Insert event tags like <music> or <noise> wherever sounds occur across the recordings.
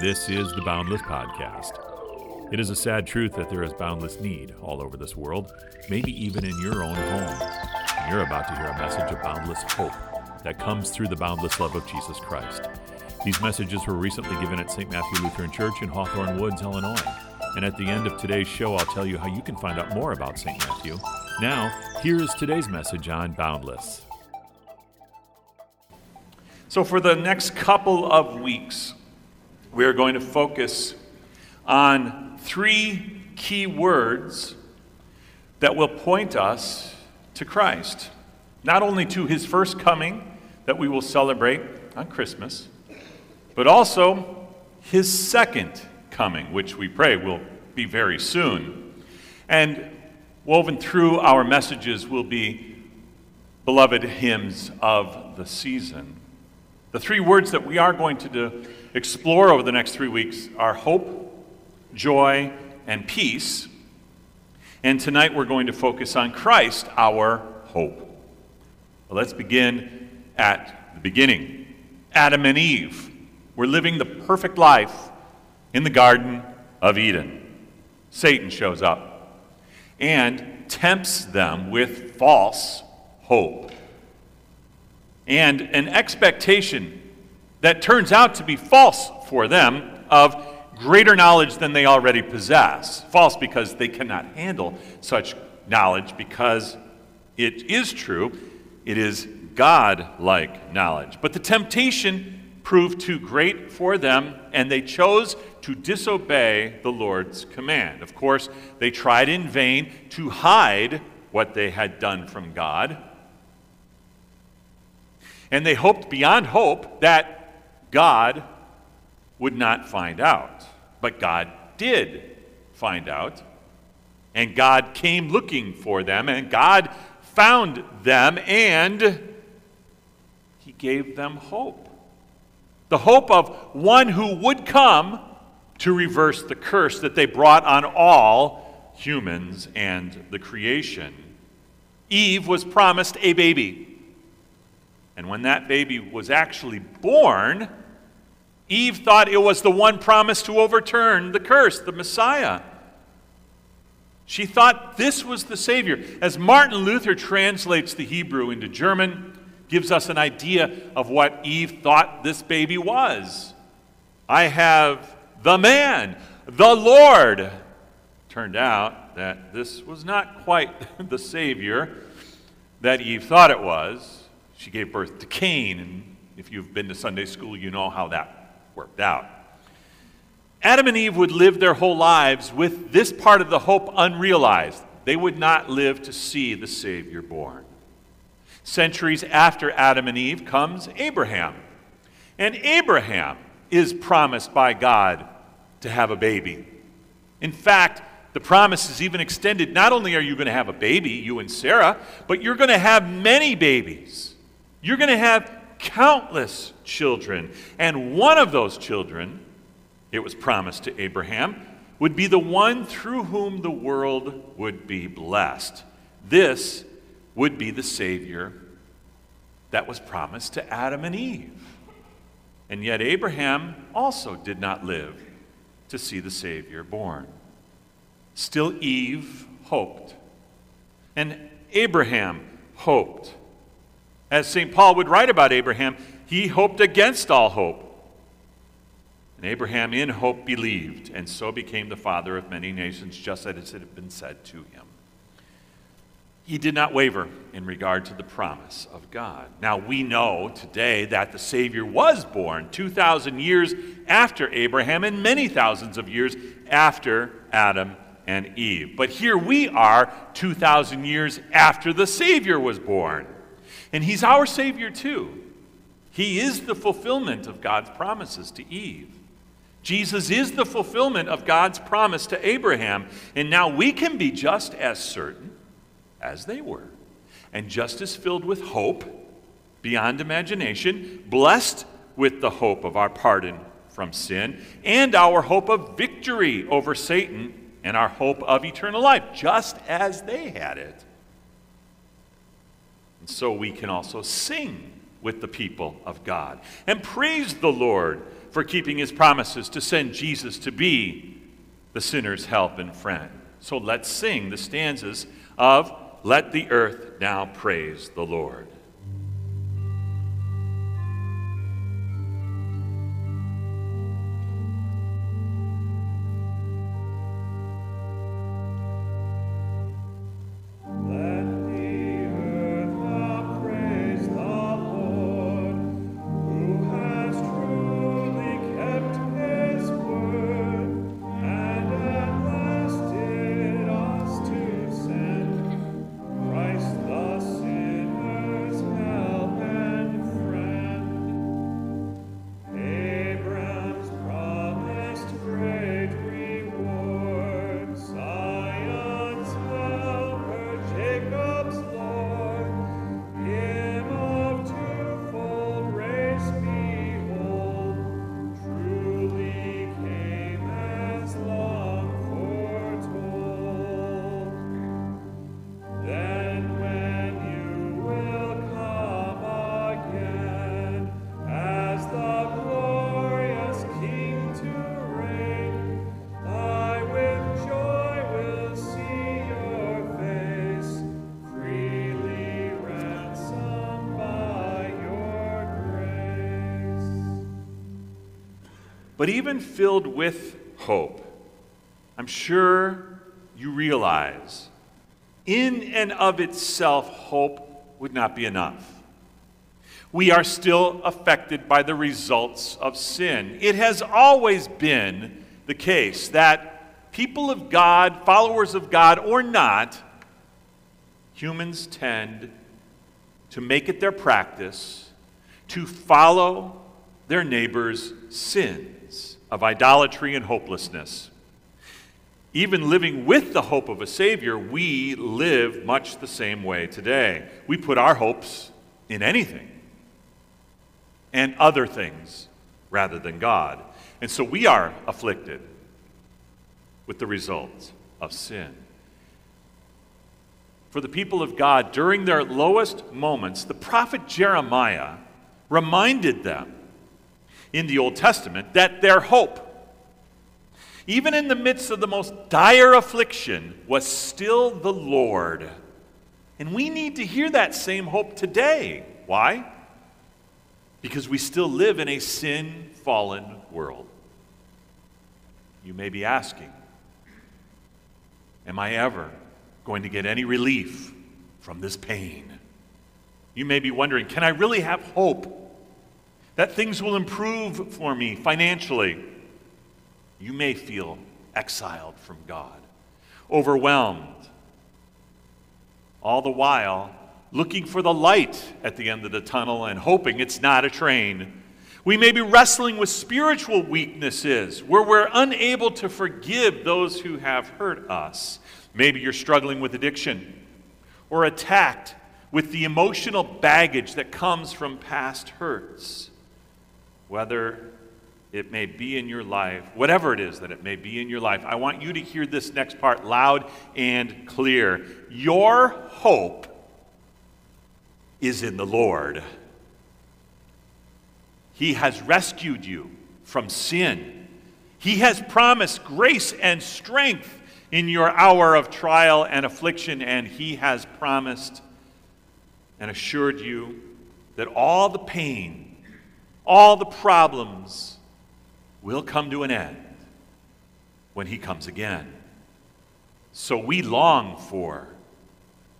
This is the Boundless Podcast. It is a sad truth that there is boundless need all over this world, maybe even in your own home. And you're about to hear a message of boundless hope that comes through the boundless love of Jesus Christ. These messages were recently given at St. Matthew Lutheran Church in Hawthorn Woods, Illinois. And at the end of today's show, I'll tell you how you can find out more about St. Matthew. Now, here is today's message on Boundless. So, for the next couple of weeks, we are going to focus on three key words that will point us to Christ. Not only to his first coming that we will celebrate on Christmas, but also his second coming, which we pray will be very soon. And woven through our messages will be beloved hymns of the season. The three words that we are going to do explore over the next three weeks are hope, joy, and peace. And tonight we're going to focus on Christ, our hope. Well, let's begin at the beginning. Adam and Eve were living the perfect life in the Garden of Eden. Satan shows up and tempts them with false hope and an expectation that turns out to be false for them of greater knowledge than they already possess. False because they cannot handle such knowledge because it is true, it is God like knowledge. But the temptation proved too great for them, and they chose to disobey the Lord's command. Of course, they tried in vain to hide what they had done from God. And they hoped beyond hope that God would not find out. But God did find out. And God came looking for them, and God found them, and He gave them hope. The hope of one who would come to reverse the curse that they brought on all humans and the creation. Eve was promised a baby. And when that baby was actually born, Eve thought it was the one promised to overturn the curse, the Messiah. She thought this was the Savior. As Martin Luther translates the Hebrew into German, gives us an idea of what Eve thought this baby was. I have the man, the Lord. Turned out that this was not quite <laughs> the Savior that Eve thought it was. She gave birth to Cain, and if you've been to Sunday school, you know how that worked out. Adam and Eve would live their whole lives with this part of the hope unrealized. They would not live to see the Savior born. Centuries after Adam and Eve comes Abraham. And Abraham is promised by God to have a baby. In fact, the promise is even extended. Not only are you going to have a baby, you and Sarah, but you're going to have many babies. You're going to have countless children. And one of those children, it was promised to Abraham, would be the one through whom the world would be blessed. This would be the Savior that was promised to Adam and Eve. And yet, Abraham also did not live to see the Savior born. Still, Eve hoped. And Abraham hoped. As St. Paul would write about Abraham, he hoped against all hope. And Abraham in hope believed, and so became the father of many nations, just as it had been said to him. He did not waver in regard to the promise of God. Now, we know today that the Savior was born 2,000 years after Abraham and many thousands of years after Adam and Eve. But here we are 2,000 years after the Savior was born. And He's our Savior too. He is the fulfillment of God's promises to Eve. Jesus is the fulfillment of God's promise to Abraham. And now we can be just as certain as they were, and just as filled with hope beyond imagination, blessed with the hope of our pardon from sin, and our hope of victory over Satan, and our hope of eternal life, just as they had it. And so we can also sing with the people of God and praise the Lord for keeping his promises to send Jesus to be the sinner's help and friend. So let's sing the stanzas of Let the Earth Now Praise the Lord. But even filled with hope, I'm sure you realize in and of itself, hope would not be enough. We are still affected by the results of sin. It has always been the case that people of God, followers of God or not, humans tend to make it their practice to follow their neighbor's sins of idolatry and hopelessness. Even living with the hope of a Savior, we live much the same way today. We put our hopes in anything and other things rather than God. And so we are afflicted with the results of sin. For the people of God, during their lowest moments, the prophet Jeremiah reminded them in the Old Testament that their hope, even in the midst of the most dire affliction, was still the Lord. And we need to hear that same hope today. Why? Because we still live in a sin fallen world. You may be asking, Am I ever going to get any relief from this pain? You may be wondering, Can I really have hope that things will improve for me financially. You may feel exiled from God, overwhelmed, all the while looking for the light at the end of the tunnel and hoping it's not a train. We may be wrestling with spiritual weaknesses where we're unable to forgive those who have hurt us. Maybe you're struggling with addiction or attacked with the emotional baggage that comes from past hurts whether it may be in your life, whatever it is that it may be in your life, I want you to hear this next part loud and clear. Your hope is in the Lord. He has rescued you from sin. He has promised grace and strength in your hour of trial and affliction, and He has promised and assured you that all the pain all the problems will come to an end when He comes again. So we long for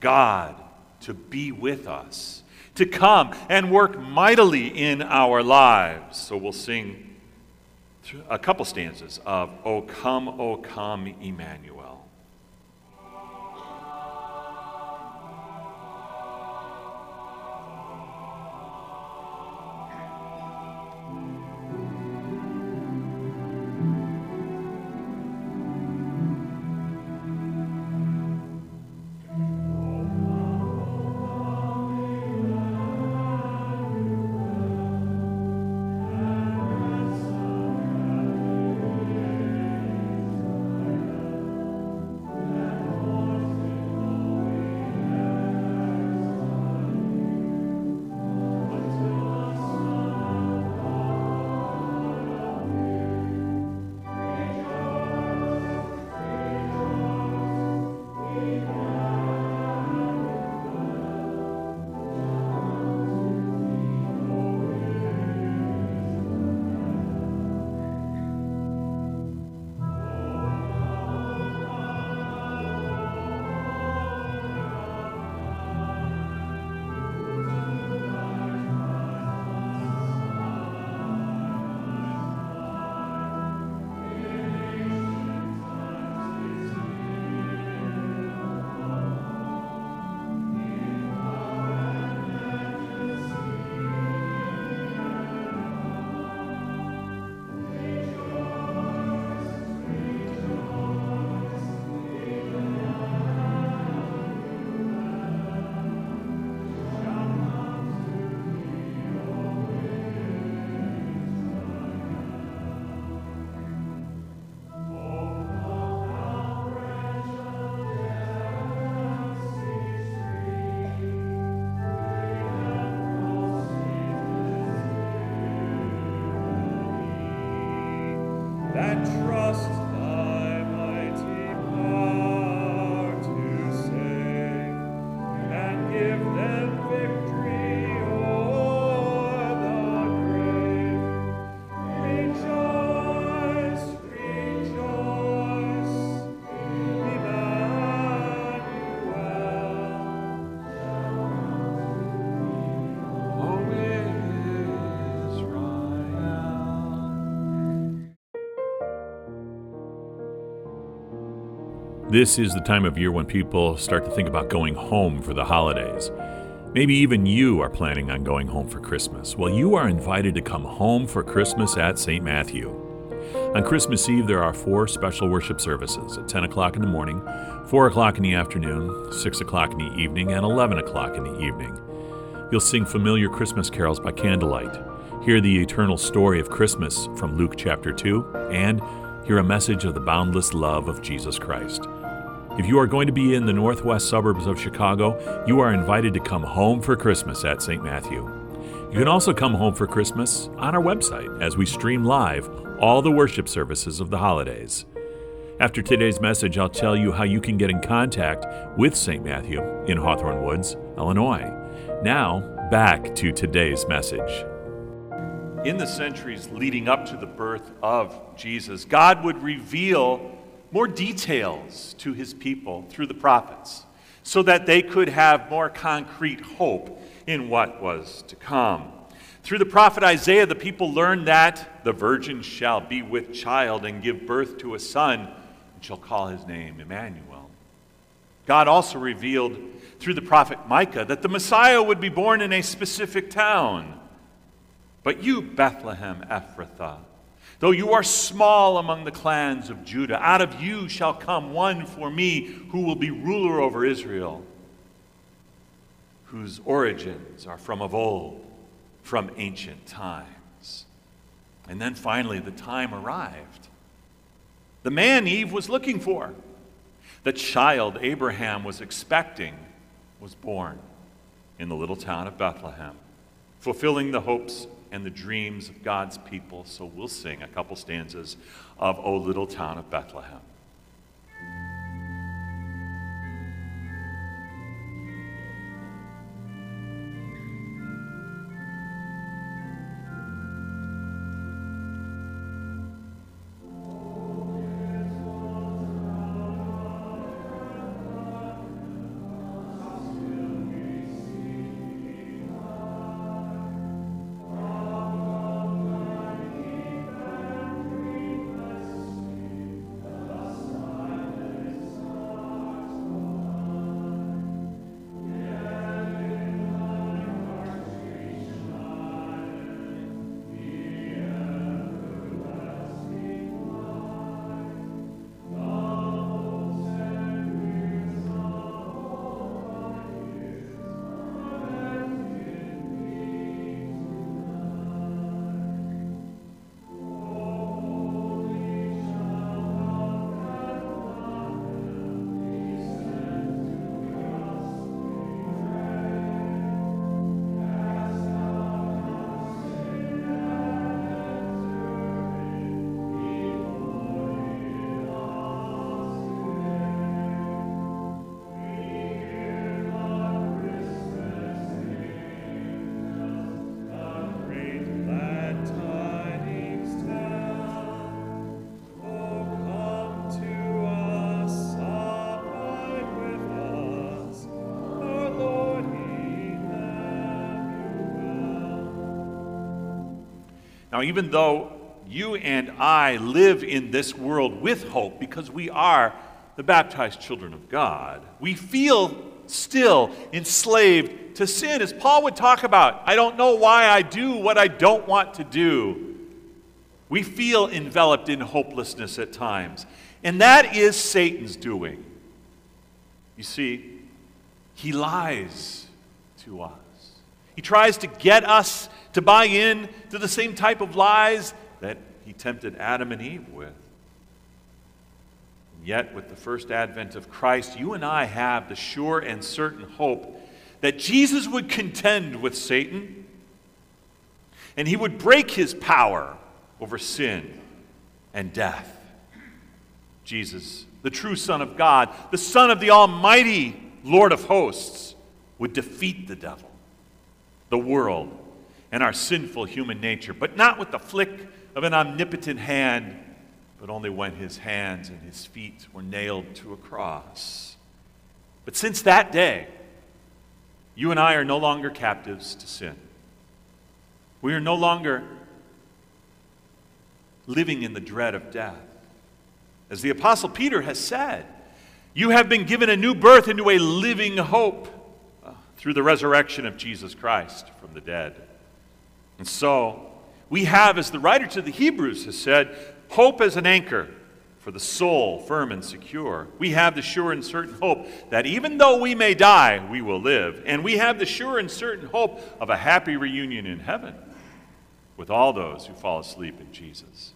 God to be with us, to come and work mightily in our lives. So we'll sing a couple stanzas of O come, O come, Emmanuel. This is the time of year when people start to think about going home for the holidays. Maybe even you are planning on going home for Christmas. Well, you are invited to come home for Christmas at St. Matthew. On Christmas Eve, there are four special worship services at 10 o'clock in the morning, 4 o'clock in the afternoon, 6 o'clock in the evening, and 11 o'clock in the evening. You'll sing familiar Christmas carols by candlelight, hear the eternal story of Christmas from Luke chapter 2, and hear a message of the boundless love of Jesus Christ. If you are going to be in the northwest suburbs of Chicago, you are invited to come home for Christmas at St. Matthew. You can also come home for Christmas on our website as we stream live all the worship services of the holidays. After today's message, I'll tell you how you can get in contact with St. Matthew in Hawthorn Woods, Illinois. Now, back to today's message. In the centuries leading up to the birth of Jesus, God would reveal more details to his people through the prophets so that they could have more concrete hope in what was to come. Through the prophet Isaiah, the people learned that the virgin shall be with child and give birth to a son, and shall call his name Emmanuel. God also revealed through the prophet Micah that the Messiah would be born in a specific town. But you, Bethlehem Ephrathah, Though you are small among the clans of Judah, out of you shall come one for me who will be ruler over Israel, whose origins are from of old, from ancient times. And then finally, the time arrived. The man Eve was looking for, the child Abraham was expecting, was born in the little town of Bethlehem, fulfilling the hopes and the dreams of God's people. So we'll sing a couple stanzas of O Little Town of Bethlehem. Now, even though you and I live in this world with hope because we are the baptized children of God, we feel still enslaved to sin, as Paul would talk about. I don't know why I do what I don't want to do. We feel enveloped in hopelessness at times. And that is Satan's doing. You see, he lies to us. He tries to get us to buy in to the same type of lies that he tempted Adam and Eve with. And yet, with the first advent of Christ, you and I have the sure and certain hope that Jesus would contend with Satan and he would break his power over sin and death. Jesus, the true Son of God, the Son of the Almighty Lord of hosts, would defeat the devil, the world, and our sinful human nature, but not with the flick of an omnipotent hand, but only when his hands and his feet were nailed to a cross. But since that day, you and I are no longer captives to sin. We are no longer living in the dread of death. As the Apostle Peter has said, you have been given a new birth into a living hope uh, through the resurrection of Jesus Christ from the dead. And so, we have, as the writer to the Hebrews has said, hope as an anchor for the soul, firm and secure. We have the sure and certain hope that even though we may die, we will live. And we have the sure and certain hope of a happy reunion in heaven with all those who fall asleep in Jesus.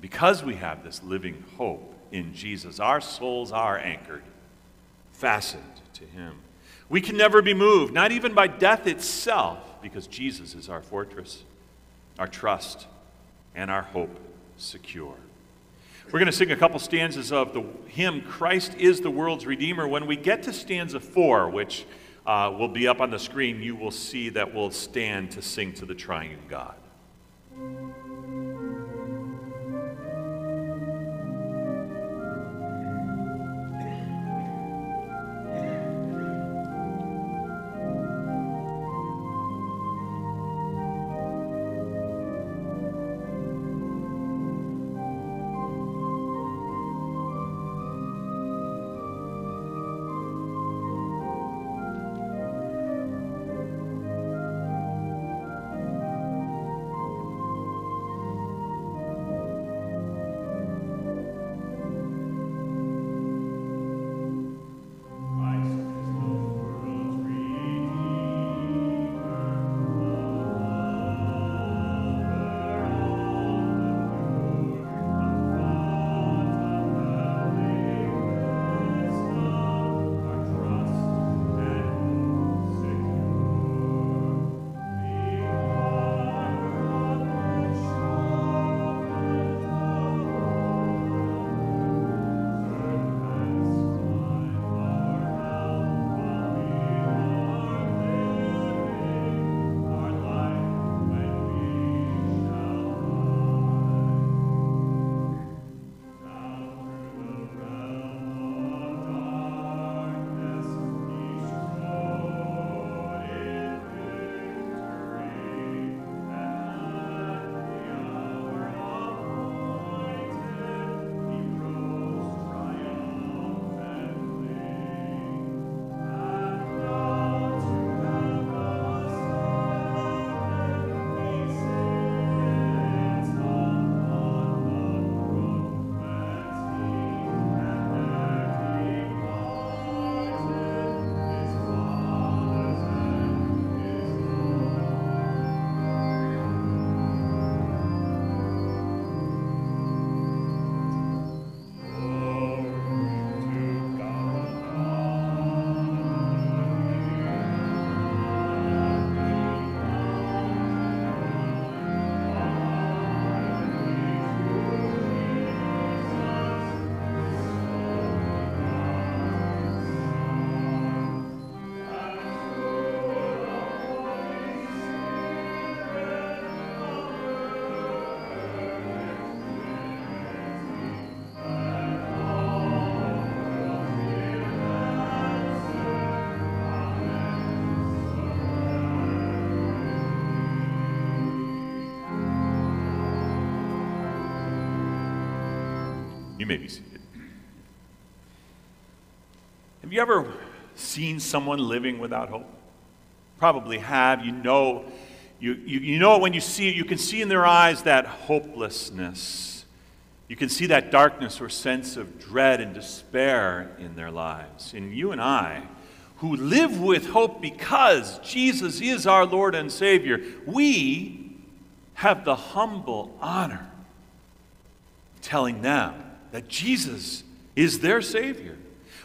Because we have this living hope in Jesus, our souls are anchored, fastened to Him. We can never be moved, not even by death itself, because Jesus is our fortress, our trust, and our hope secure. We're going to sing a couple stanzas of the hymn, Christ is the World's Redeemer. When we get to stanza four, which uh, will be up on the screen, you will see that we'll stand to sing to the triune God. May be seated. Have you ever seen someone living without hope? Probably have. You know, you, you, you know it when you see it. You can see in their eyes that hopelessness. You can see that darkness or sense of dread and despair in their lives. And you and I, who live with hope because Jesus is our Lord and Savior, we have the humble honor telling them that Jesus is their Savior.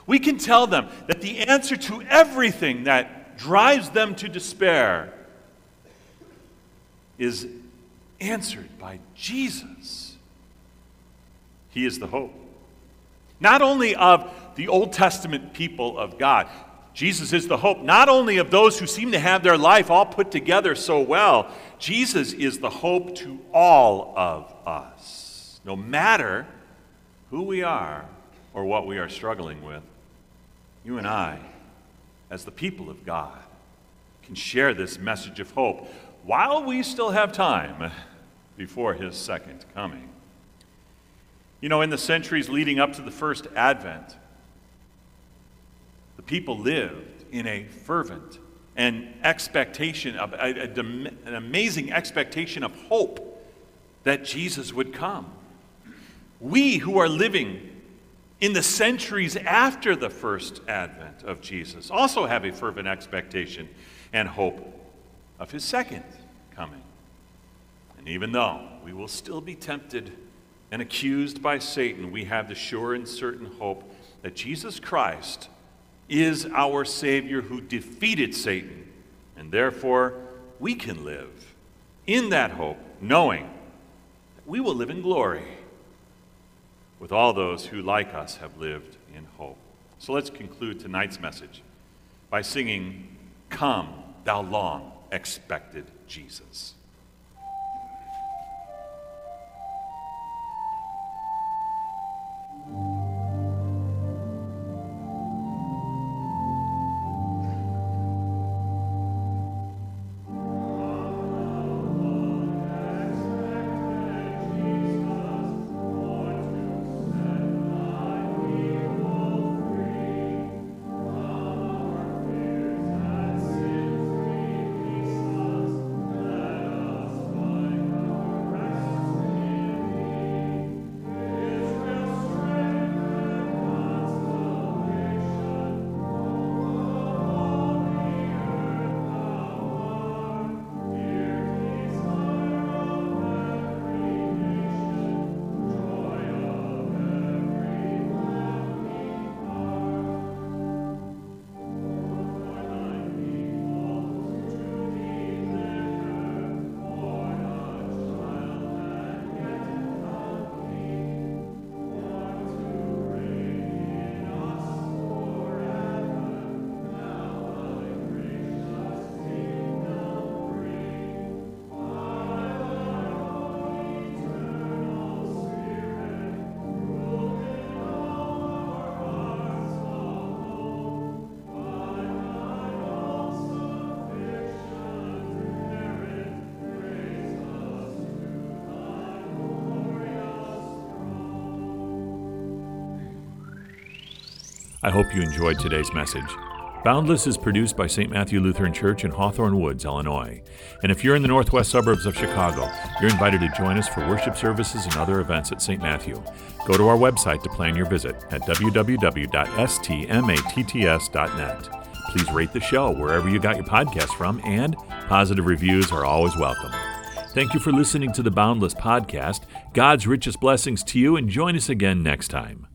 We can tell them that the answer to everything that drives them to despair is answered by Jesus. He is the hope. Not only of the Old Testament people of God, Jesus is the hope not only of those who seem to have their life all put together so well, Jesus is the hope to all of us, no matter who we are or what we are struggling with. You and I, as the people of God, can share this message of hope while we still have time before his second coming. You know, in the centuries leading up to the first advent, the people lived in a fervent and expectation of a, a, an amazing expectation of hope that Jesus would come. We who are living in the centuries after the first advent of Jesus also have a fervent expectation and hope of his second coming. And even though we will still be tempted and accused by Satan, we have the sure and certain hope that Jesus Christ is our Savior who defeated Satan. And therefore, we can live in that hope, knowing that we will live in glory with all those who, like us, have lived in hope. So let's conclude tonight's message by singing, Come, thou long expected Jesus. I hope you enjoyed today's message. Boundless is produced by St. Matthew Lutheran Church in Hawthorn Woods, Illinois. And if you're in the northwest suburbs of Chicago, you're invited to join us for worship services and other events at St. Matthew. Go to our website to plan your visit at www.stmatts.net. Please rate the show wherever you got your podcast from, and positive reviews are always welcome. Thank you for listening to the Boundless podcast. God's richest blessings to you, and join us again next time.